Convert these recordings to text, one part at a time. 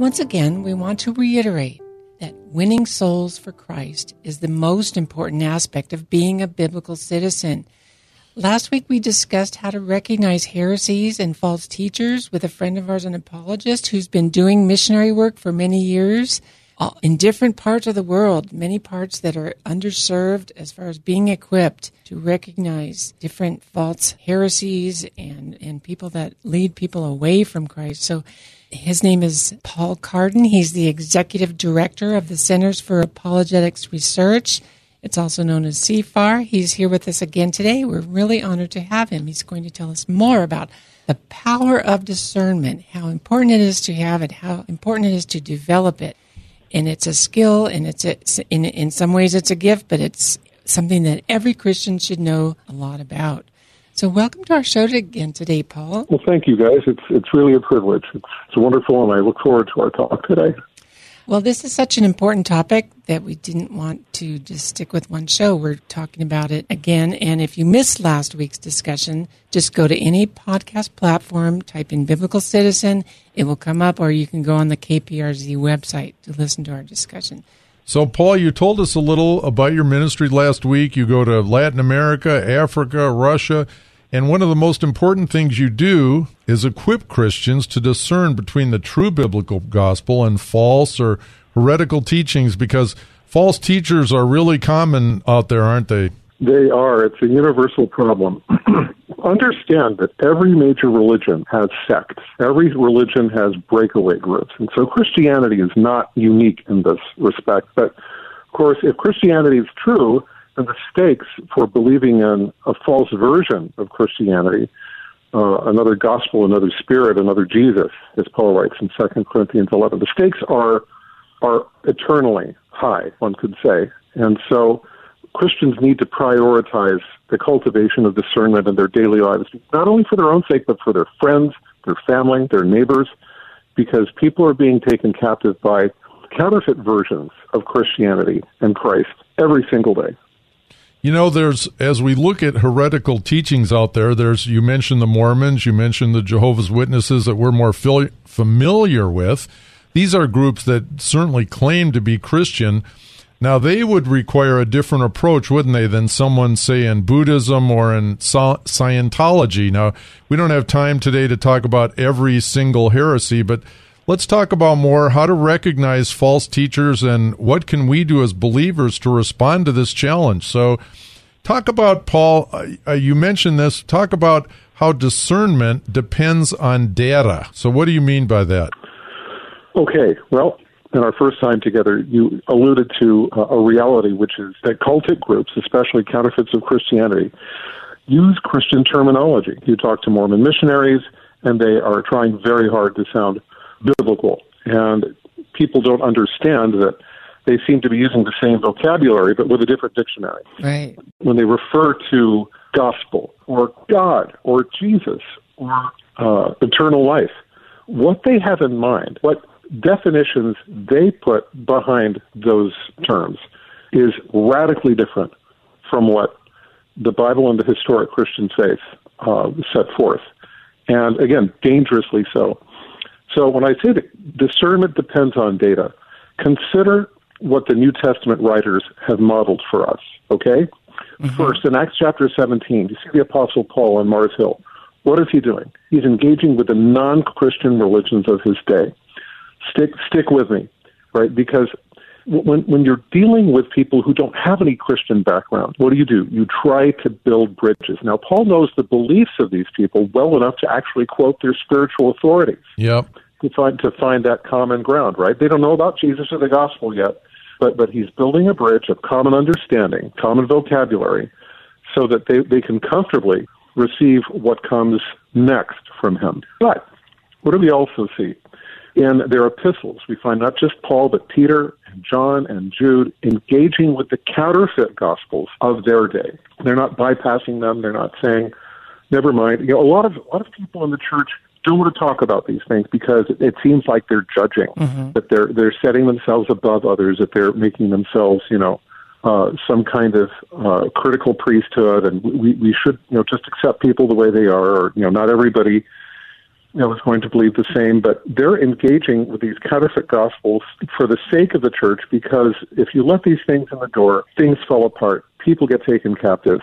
Once again, we want to reiterate that winning souls for Christ is the most important aspect of being a biblical citizen. Last week, we discussed how to recognize heresies and false teachers with a friend of ours, an apologist who's been doing missionary work for many years in different parts of the world, many parts that are underserved as far as being equipped to recognize different false heresies and, and people that lead people away from Christ. So his name is Paul Carden. He's the executive director of the Centers for Apologetics Research. It's also known as CFAR. He's here with us again today. We're really honored to have him. He's going to tell us more about the power of discernment, how important it is to have it, how important it is to develop it. And it's a skill, and it's a, in in some ways it's a gift, but it's something that every Christian should know a lot about. So, welcome to our show again today, Paul. Well, thank you, guys. It's it's really a privilege. It's, it's wonderful, and I look forward to our talk today. Well, this is such an important topic that we didn't want to just stick with one show. We're talking about it again. And if you missed last week's discussion, just go to any podcast platform, type in Biblical Citizen, it will come up, or you can go on the KPRZ website to listen to our discussion. So, Paul, you told us a little about your ministry last week. You go to Latin America, Africa, Russia, and one of the most important things you do is equip Christians to discern between the true biblical gospel and false or heretical teachings because false teachers are really common out there, aren't they? They are. It's a universal problem. Understand that every major religion has sects. Every religion has breakaway groups. And so Christianity is not unique in this respect. But of course, if Christianity is true, then the stakes for believing in a false version of Christianity, uh, another gospel, another spirit, another Jesus, as Paul writes in 2 Corinthians 11, the stakes are, are eternally high, one could say. And so Christians need to prioritize the cultivation of discernment in their daily lives, not only for their own sake, but for their friends, their family, their neighbors, because people are being taken captive by counterfeit versions of Christianity and Christ every single day. You know, there's as we look at heretical teachings out there. There's you mentioned the Mormons, you mentioned the Jehovah's Witnesses that we're more familiar with. These are groups that certainly claim to be Christian, now, they would require a different approach, wouldn't they, than someone, say, in Buddhism or in Scientology. Now, we don't have time today to talk about every single heresy, but let's talk about more how to recognize false teachers and what can we do as believers to respond to this challenge. So, talk about, Paul, uh, you mentioned this, talk about how discernment depends on data. So, what do you mean by that? Okay, well, in our first time together, you alluded to uh, a reality, which is that cultic groups, especially counterfeits of Christianity, use Christian terminology. You talk to Mormon missionaries, and they are trying very hard to sound biblical. And people don't understand that they seem to be using the same vocabulary, but with a different dictionary. Right. When they refer to gospel or God or Jesus or uh, eternal life, what they have in mind, what definitions they put behind those terms is radically different from what the Bible and the historic Christian faith uh, set forth, and again, dangerously so. So when I say that discernment depends on data, consider what the New Testament writers have modeled for us. Okay, mm-hmm. first in Acts chapter 17, you see the Apostle Paul on Mars Hill. What is he doing? He's engaging with the non-Christian religions of his day. Stick stick with me, right? Because when when you're dealing with people who don't have any Christian background, what do you do? You try to build bridges. Now, Paul knows the beliefs of these people well enough to actually quote their spiritual authorities. Yep. To find to find that common ground, right? They don't know about Jesus or the gospel yet, but but he's building a bridge of common understanding, common vocabulary, so that they, they can comfortably receive what comes next from him. But what do we also see? In their epistles, we find not just Paul, but Peter and John and Jude engaging with the counterfeit gospels of their day. They're not bypassing them. They're not saying, never mind. You know, a lot of, a lot of people in the church don't want to talk about these things because it, it seems like they're judging, mm-hmm. that they're, they're setting themselves above others, that they're making themselves, you know, uh, some kind of uh, critical priesthood, and we, we should, you know, just accept people the way they are. Or, you know, not everybody, know, is going to believe the same, but they're engaging with these counterfeit gospels for the sake of the church. Because if you let these things in the door, things fall apart. People get taken captive,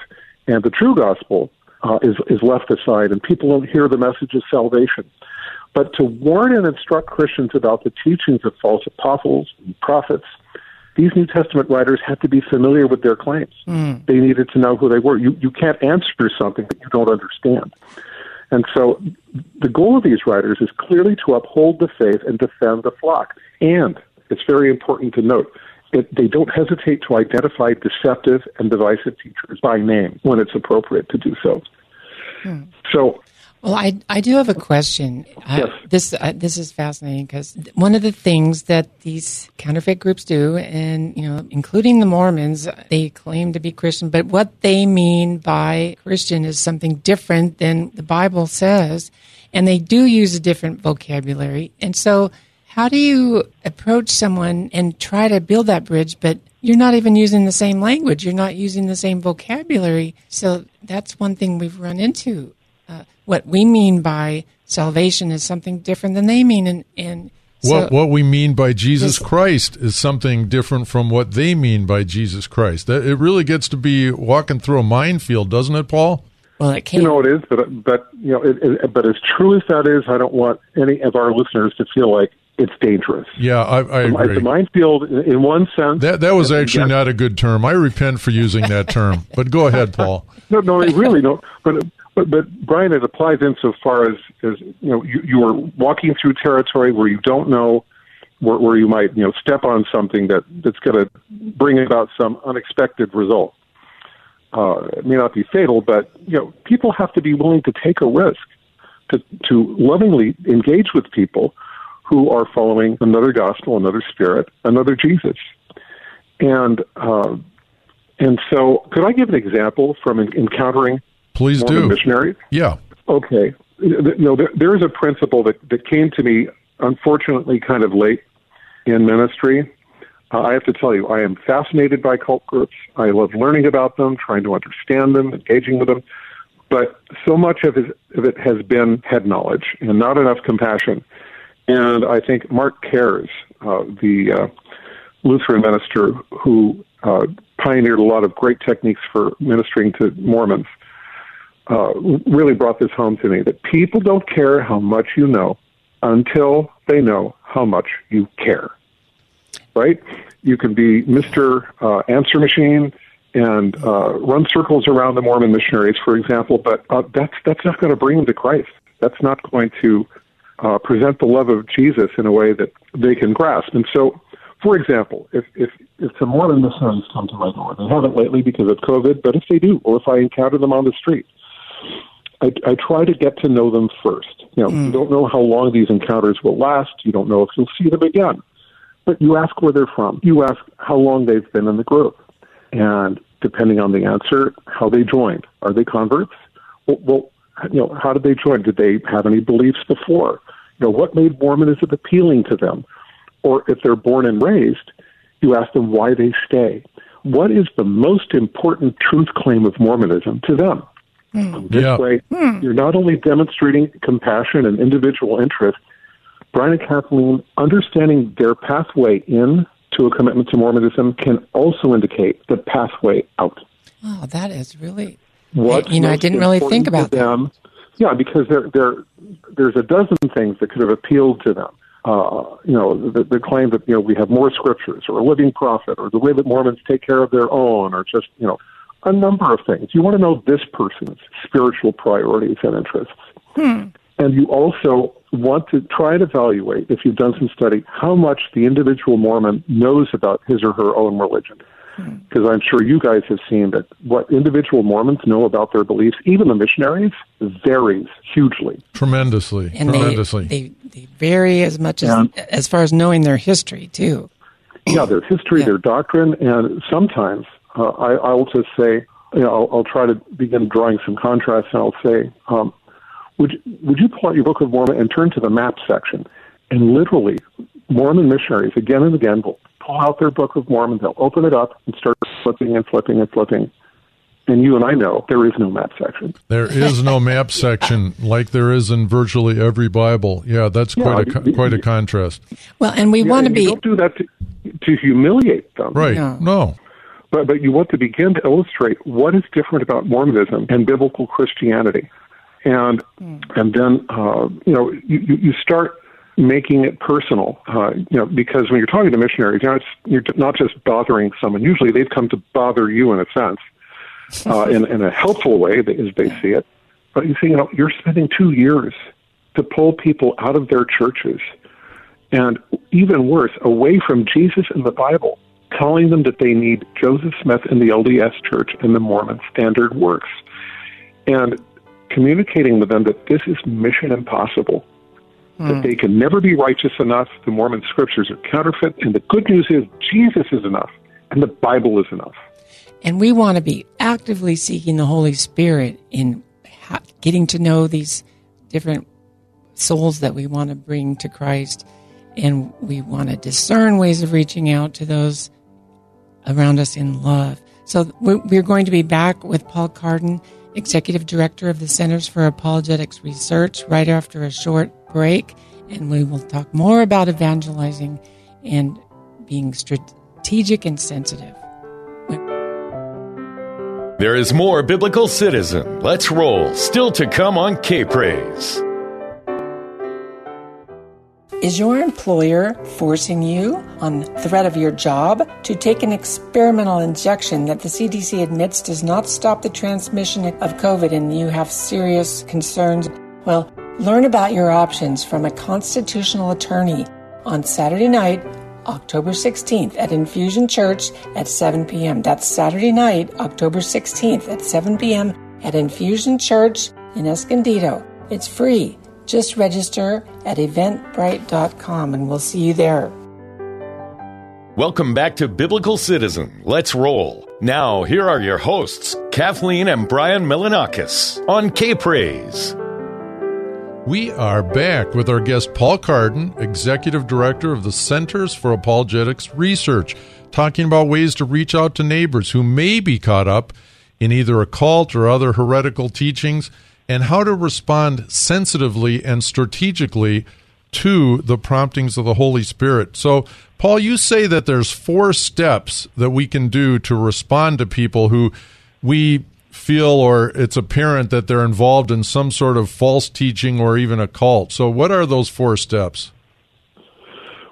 and the true gospel uh, is is left aside, and people don't hear the message of salvation. But to warn and instruct Christians about the teachings of false apostles and prophets these New Testament writers had to be familiar with their claims. Mm. They needed to know who they were. You, you can't answer something that you don't understand. And so the goal of these writers is clearly to uphold the faith and defend the flock. And it's very important to note that they don't hesitate to identify deceptive and divisive teachers by name when it's appropriate to do so. Hmm. So well, I, I do have a question. Yes. Uh, this uh, this is fascinating because one of the things that these counterfeit groups do, and you know, including the Mormons, they claim to be Christian, but what they mean by Christian is something different than the Bible says, and they do use a different vocabulary. And so, how do you approach someone and try to build that bridge, but you're not even using the same language, you're not using the same vocabulary? So that's one thing we've run into uh, what we mean by salvation is something different than they mean. And, and so what what we mean by Jesus Christ is something different from what they mean by Jesus Christ. That, it really gets to be walking through a minefield, doesn't it, Paul? Well, it can. You know, it is, but but you know, it, it, but as true as that is, I don't want any of our listeners to feel like it's dangerous. Yeah, I, I agree. The minefield, in one sense, that that was actually yes. not a good term. I repent for using that term. but go ahead, Paul. No, no, really, no. But but, but Brian, it applies insofar as, as you know, you, you are walking through territory where you don't know where, where you might, you know, step on something that, that's going to bring about some unexpected result. Uh, it may not be fatal, but, you know, people have to be willing to take a risk to, to lovingly engage with people who are following another gospel, another spirit, another Jesus. And, uh, and so, could I give an example from encountering Please Mormon do. Missionaries? Yeah. Okay. Know, there, there is a principle that, that came to me, unfortunately, kind of late in ministry. Uh, I have to tell you, I am fascinated by cult groups. I love learning about them, trying to understand them, engaging with them. But so much of it, of it has been head knowledge and not enough compassion. And I think Mark Cares, uh, the uh, Lutheran minister who uh, pioneered a lot of great techniques for ministering to Mormons, uh, really brought this home to me that people don't care how much you know until they know how much you care. Right? You can be Mr. Uh, answer Machine and uh, run circles around the Mormon missionaries, for example, but uh, that's that's not going to bring them to Christ. That's not going to uh, present the love of Jesus in a way that they can grasp. And so, for example, if if if some Mormon missionaries come to my door, they haven't lately because of COVID, but if they do, or if I encounter them on the street, I, I try to get to know them first. You know, mm. you don't know how long these encounters will last. You don't know if you'll see them again. But you ask where they're from. You ask how long they've been in the group. And depending on the answer, how they joined. Are they converts? Well, well you know, how did they join? Did they have any beliefs before? You know, what made Mormonism appealing to them? Or if they're born and raised, you ask them why they stay. what is the most important truth claim of Mormonism to them. Hmm. This Yeah. way, you're not only demonstrating compassion and individual interest, Brian and Kathleen understanding their pathway in to a commitment to Mormonism can also indicate the pathway out. Oh, that is really. What's you know, I didn't really think about to that. them. Yeah, because there, there, there's a dozen things that could have appealed to them. Uh, you know, the, the claim that you know we have more scriptures, or a living prophet, or the way that Mormons take care of their own, or just you know, a number of things. You want to know this person's spiritual priorities and interests, hmm. and you also want to try and evaluate, if you've done some study, how much the individual Mormon knows about his or her own religion hmm. because I'm sure you guys have seen that what individual Mormons know about their beliefs, even the missionaries, varies hugely. And Tremendously. they, tremendously. they they vary as much as Yeah. as far as knowing their history too. Yeah, their history, Yeah. their doctrine, and sometimes uh, I, I'll just say, you know, I'll, I'll try to begin drawing some contrasts, and I'll say, um, would you- would you pull out your Book of Mormon and turn to the map section, and literally, Mormon missionaries again and again will pull out their Book of Mormon, they'll open it up and start flipping and flipping and flipping. And you and I know there is no map section. There is no map section like there is in virtually every Bible. Yeah, that's quite a quite a contrast. Well, and we Yeah, want to be don't do that to, to humiliate them. Right. No. No. But, but you want to begin to illustrate what is different about Mormonism and biblical Christianity. And, and then, uh, you know, you, you start making it personal, uh, you know, because when you're talking to missionaries, you know, it's, you're not just bothering someone. Usually they've come to bother you in a sense, uh, in, in a helpful way as they see it. But you see, you know, you're spending two years to pull people out of their churches and even worse, away from Jesus and the Bible, telling them that they need Joseph Smith and the LDS Church and the Mormon Standard Works, and communicating with them that this is mission impossible, that hmm. they can never be righteous enough, the Mormon scriptures are counterfeit, and the good news is Jesus is enough, and the Bible is enough. and we want to be actively seeking the Holy Spirit in getting to know these different souls that we want to bring to Christ, and we want to discern ways of reaching out to those around us in love. So we're, going to be back with Paul Carden, Executive Director of the Centers for Apologetics Research, right after a short break, and we will talk more about evangelizing and being strategic and sensitive. There is more Biblical Citizen. Let's roll. Still to come on K Praise. Is your employer forcing you, on threat of your job, to take an experimental injection that the CDC admits does not stop the transmission of COVID and you have serious concerns? Well, learn about your options from a constitutional attorney on Saturday night, October 16th at Infusion Church at 7 p.m. That's Saturday night, October 16th at 7 p.m. at Infusion Church in Escondido. It's free. Just register at eventbrite.com and we'll see you there. Welcome back to Biblical Citizen. Let's roll. Now, here are your hosts, Kathleen and Brian Melonakos on K Praise. We are back with our guest Paul Carden, Executive Director of the Centers for Apologetics Research, talking about ways to reach out to neighbors who may be caught up in either a cult or other heretical teachings and how to respond sensitively and strategically to the promptings of the Holy Spirit. So, Paul, you say that there's four steps that we can do to respond to people who we feel or it's apparent that they're involved in some sort of false teaching or even a cult. So, what are those four steps?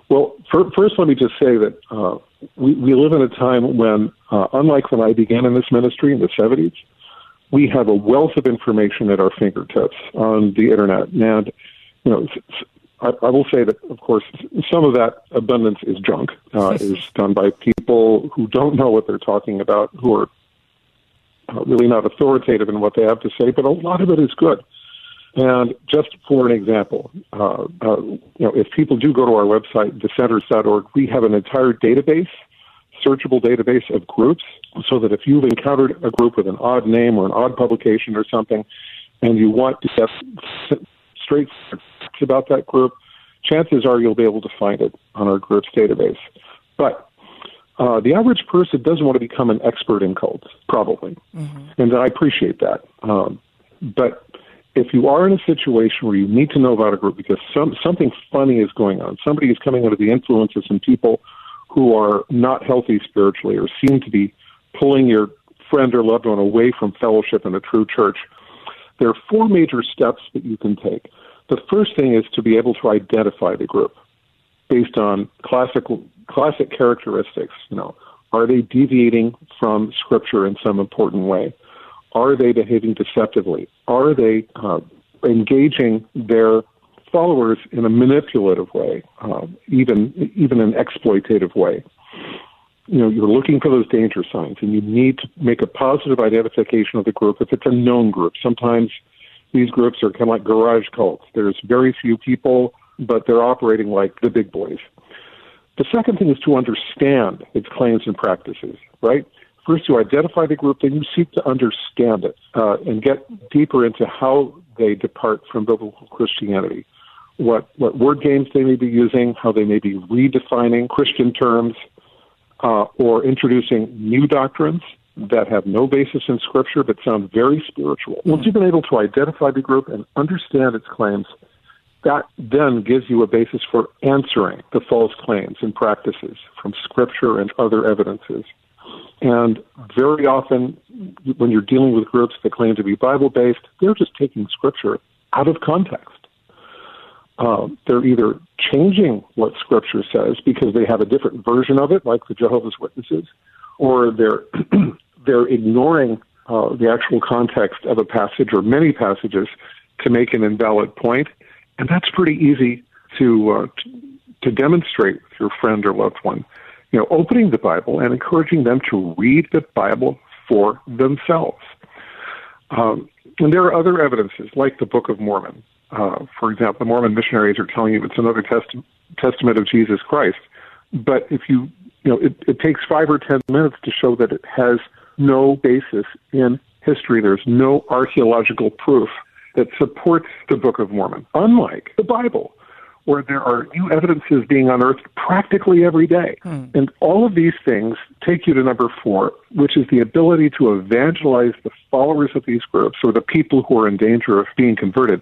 Well, fir- first, let me just say that uh, we, we live in a time when, uh, unlike when I began in this ministry in the 70s, we have a wealth of information at our fingertips on the internet. And, you know, I, I will say that, of course, some of that abundance is junk, uh, is done by people who don't know what they're talking about, who are uh, really not authoritative in what they have to say, but a lot of it is good. And just for an example, uh, uh, you know, if people do go to our website, thecenters.org, we have an entire database, searchable database of groups, so that if you've encountered a group with an odd name or an odd publication or something, and you want to get straight facts about that group, chances are you'll be able to find it on our group's database. But Uh, the average person doesn't want to become an expert in cults, probably, mm-hmm. and I appreciate that. Um, but if you are in a situation where you need to know about a group because some something funny is going on, somebody is coming under the influence of some people who are not healthy spiritually or seem to be pulling your friend or loved one away from fellowship in a true church, there are four major steps that you can take. The first thing is to be able to identify the group based on classical classic characteristics. You know, are they deviating from Scripture in some important way? Are they behaving deceptively? Are they uh, engaging their followers in a manipulative way, uh, even even an exploitative way? You know, you're looking for those danger signs, and you need to make a positive identification of the group if it's a known group. Sometimes these groups are kind of like garage cults. There's very few people, but they're operating like the big boys. The second thing is to understand its claims and practices, right? First, you identify the group, then you seek to understand it uh, and get deeper into how they depart from biblical Christianity. What, what word games they may be using, how they may be redefining Christian terms, uh, or introducing new doctrines that have no basis in Scripture but sound very spiritual. Once you've been able to identify the group and understand its claims, that then gives you a basis for answering the false claims and practices from Scripture and other evidences. And very often, when you're dealing with groups that claim to be Bible based, they're just taking Scripture out of context. Uh, they're either changing what Scripture says because they have a different version of it, like the Jehovah's Witnesses, or they're they're ignoring uh, the actual context of a passage or many passages to make an invalid point and that's pretty easy to, uh, to, to demonstrate with your friend or loved one. You know, opening the Bible and encouraging them to read the Bible for themselves. Um, and there are other evidences, like the Book of Mormon. Uh, for example, the Mormon missionaries are telling you it's another test- testament of Jesus Christ. But if you, you know, it, it takes five or ten minutes to show that it has no basis in history. There's no archaeological proof that supports the Book of Mormon, unlike the Bible, where there are new evidences being unearthed practically every day. Hmm. And all of these things take you to number four, which is the ability to evangelize the followers of these groups or the people who are in danger of being converted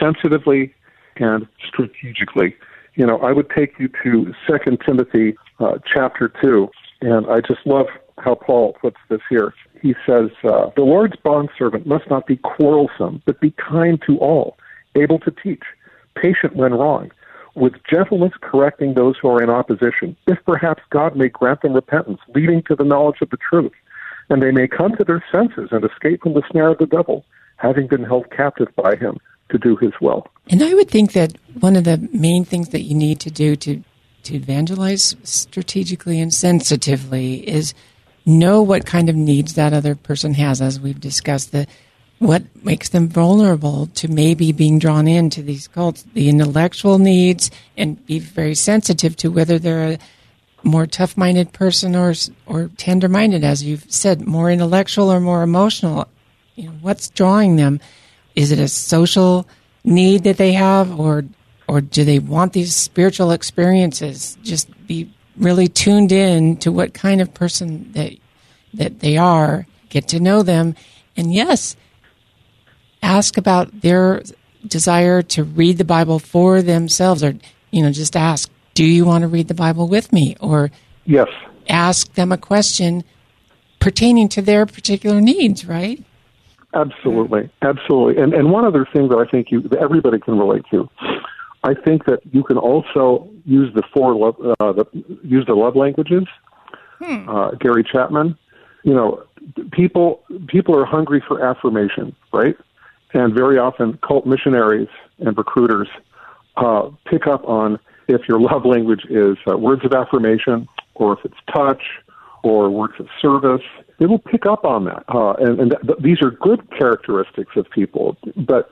sensitively and strategically. You know, I would take you to Second Timothy uh, chapter two, and I just love how Paul puts this here. He says, uh, The Lord's bondservant must not be quarrelsome, but be kind to all, able to teach, patient when wrong, with gentleness correcting those who are in opposition, if perhaps God may grant them repentance, leading to the knowledge of the truth, and they may come to their senses and escape from the snare of the devil, having been held captive by him to do his will. And I would think that one of the main things that you need to do to to evangelize strategically and sensitively is know what kind of needs that other person has, as we've discussed, the what makes them vulnerable to maybe being drawn into these cults, the intellectual needs, and be very sensitive to whether they're a more tough-minded person or or tender-minded, as you've said, more intellectual or more emotional. You know, what's drawing them? Is it a social need that they have, or or do they want these spiritual experiences? Just be really tuned in to what kind of person that that they are, get to know them, and yes, ask about their desire to read the Bible for themselves, or you know, just ask, "Do you want to read the Bible with me?" Or yes, ask them a question pertaining to their particular needs. Right? Absolutely, absolutely. And and one other thing that I think you everybody can relate to. I think that you can also use the four love, uh, the, use the love languages. Hmm. Uh, Gary Chapman, you know, people people are hungry for affirmation, right? And very often, cult missionaries and recruiters uh, pick up on if your love language is uh, words of affirmation, or if it's touch, or words of service. They will pick up on that, uh, and, and th- these are good characteristics of people, but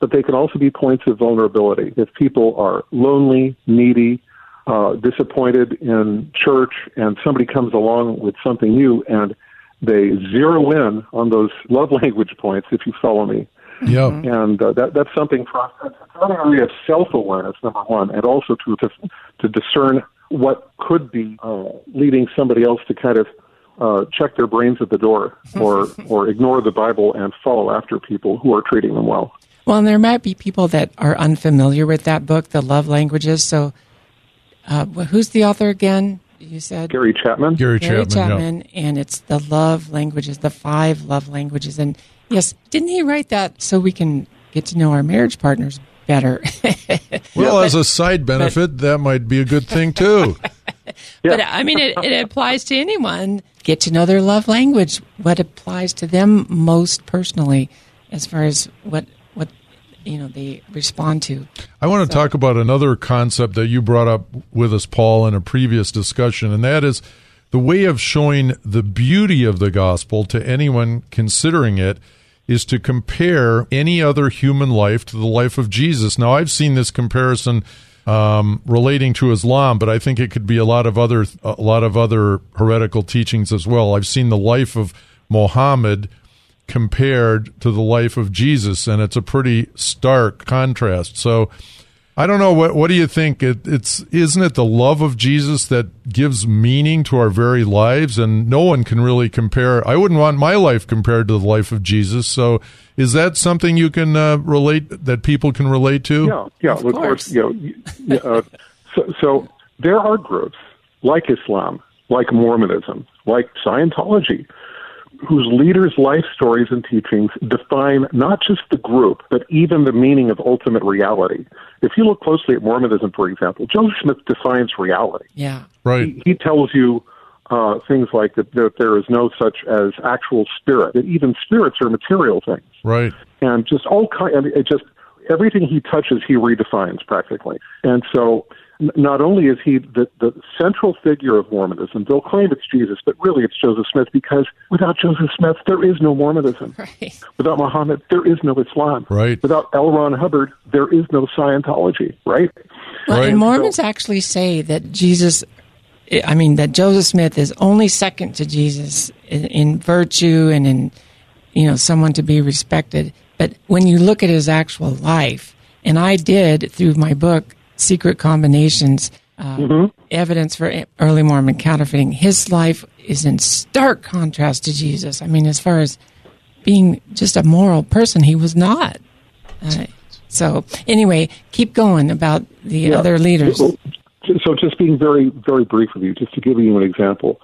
but they can also be points of vulnerability. If people are lonely, needy, uh, disappointed in church, and somebody comes along with something new, and they zero in on those love language points. If you follow me, yeah, and uh, that that's something for us. It's an area of self awareness, number one, and also to, to to discern what could be uh, leading somebody else to kind of uh, check their brains at the door or or ignore the Bible and follow after people who are treating them well. Well, and there might be people that are unfamiliar with that book, The Love Languages. So, uh, who's the author again? You said Gary Chapman. Gary, Gary Chapman. Chapman, and it's the love languages, the five love languages. And yes, didn't he write that so we can get to know our marriage partners better? Yeah. Well, as a side benefit, that might be a good thing too. But I mean, it, it applies to anyone. Get to know their love language, what applies to them most personally, as far as what what you know they respond to. I want to talk about another concept that you brought up with us, Paul, in a previous discussion, and that is the way of showing the beauty of the gospel to anyone considering it is to compare any other human life to the life of Jesus. Now, I've seen this comparison um, relating to Islam, but I think it could be a lot of other a lot of other heretical teachings as well. I've seen the life of Mohammed compared to the life of Jesus, and it's a pretty stark contrast. So, I don't know what what do you think? It, it's isn't it the love of Jesus that gives meaning to our very lives, and no one can really compare. I wouldn't want my life compared to the life of Jesus. So, is that something you can uh, relate that people can relate to? Yeah, yeah. Of Of, course. course, you know. y- y- Uh, so, so there are groups like Islam, like Mormonism, like Scientology, whose leaders' life stories and teachings define not just the group, but even the meaning of ultimate reality. If you look closely at Mormonism, for example, Joseph Smith defines reality. Yeah, Right. He, he tells you uh, things like that, that there is no such as actual spirit, that even spirits are material things Right. and just all kind. I mean, it just everything he touches, he redefines practically. And so, n- not only is he the the central figure of Mormonism, they'll claim it's Jesus, but really it's Joseph Smith because without Joseph Smith, there is no Mormonism. right. Without Muhammad, there is no Islam. Right. Without L. Ron Hubbard, there is no Scientology. Right. Well, Right. and Mormons actually say that Jesus, I mean, that Joseph Smith is only second to Jesus in, in virtue and in, you know, someone to be respected. But when you look at his actual life, and I did through my book, Secret Combinations, uh, Evidence for Early Mormon Counterfeiting, his life is in stark contrast to Jesus. I mean, as far as being just a moral person, he was not. Uh, so, anyway, keep going about the other leaders. So, so just being very, very brief with you, just to give you an example.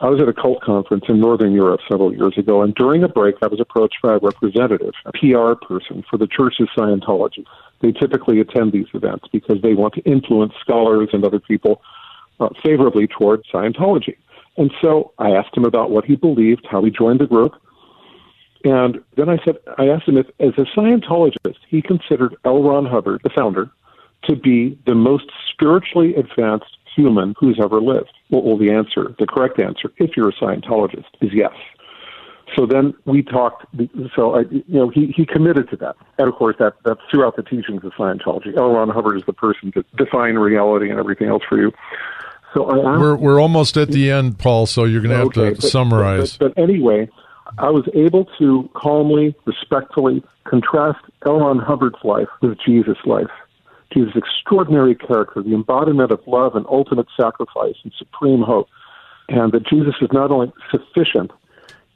I was at a cult conference in Northern Europe several years ago, and during a break, I was approached by a representative, a PR person for the Church of Scientology. They typically attend these events because they want to influence scholars and other people uh, favorably toward Scientology. And so I asked him about what he believed, how he joined the group, and then I said, I asked him if, as a Scientologist, he considered L. Ron Hubbard, the founder, to be the most spiritually advanced human who's ever lived. Well, well, the answer, the correct answer, if you're a Scientologist, is yes. So then we talked. So I, you know, he he committed to that, and of course that that's throughout the teachings of Scientology. L. Ron Hubbard is the person to define reality and everything else for you. So I asked We're we're almost at the end, Paul. So you're going to have Okay, to but- summarize. But, but anyway, I was able to calmly, respectfully contrast L. Ron Hubbard's life with Jesus' life. Jesus' extraordinary character, the embodiment of love and ultimate sacrifice and supreme hope. And that Jesus is not only sufficient,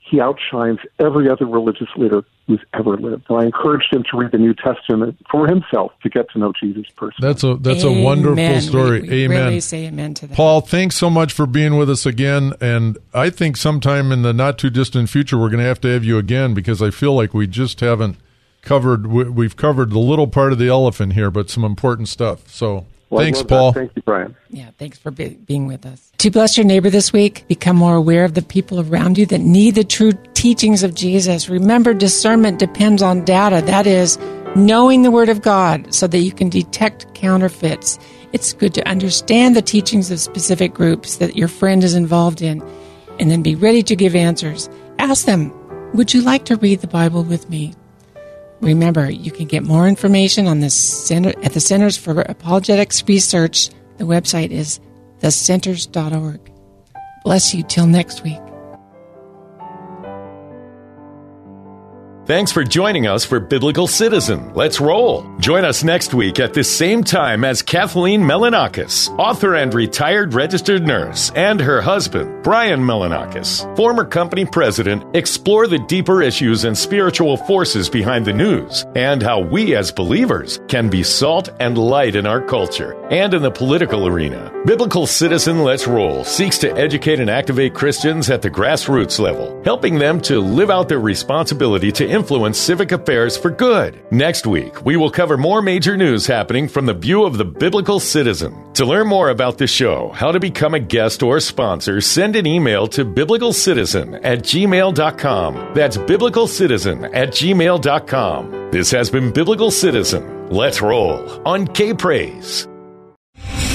he outshines every other religious leader who's ever lived. And I encouraged him to read the New Testament for himself to get to know Jesus personally. That's a that's a wonderful story. We, we amen. Really say amen to that. Paul, thanks so much for being with us again. And I think sometime in the not too distant future, we're going to have to have you again because I feel like we just haven't covered, we've covered the little part of the elephant here, but some important stuff. So Well, thanks, love that. Paul. Thank you, Brian. Yeah, thanks for be- being with us. To bless your neighbor this week, become more aware of the people around you that need the true teachings of Jesus. Remember, discernment depends on data. That is, knowing the Word of God so that you can detect counterfeits. It's good to understand the teachings of specific groups that your friend is involved in and then be ready to give answers. Ask them, Would you like to read the Bible with me? Remember, you can get more information on the center at the Centers for Apologetics Research. The website is thecenters.org. Bless you till next week. Thanks for joining us for Biblical Citizen. Let's roll. Join us next week at the same time as Kathleen Melonakos, author and retired registered nurse, and her husband, Brian Melonakos, former company president, explore the deeper issues and spiritual forces behind the news and how we as believers can be salt and light in our culture and in the political arena. Biblical Citizen Let's Roll seeks to educate and activate Christians at the grassroots level, helping them to live out their responsibility to influence civic affairs for good. Next week, we will cover more major news happening from the view of the biblical citizen. To learn more about the show, how to become a guest or sponsor, send an email to biblicalcitizen at gmail.com. That's biblicalcitizen at gmail.com. This has been Biblical Citizen. Let's roll on K Praise.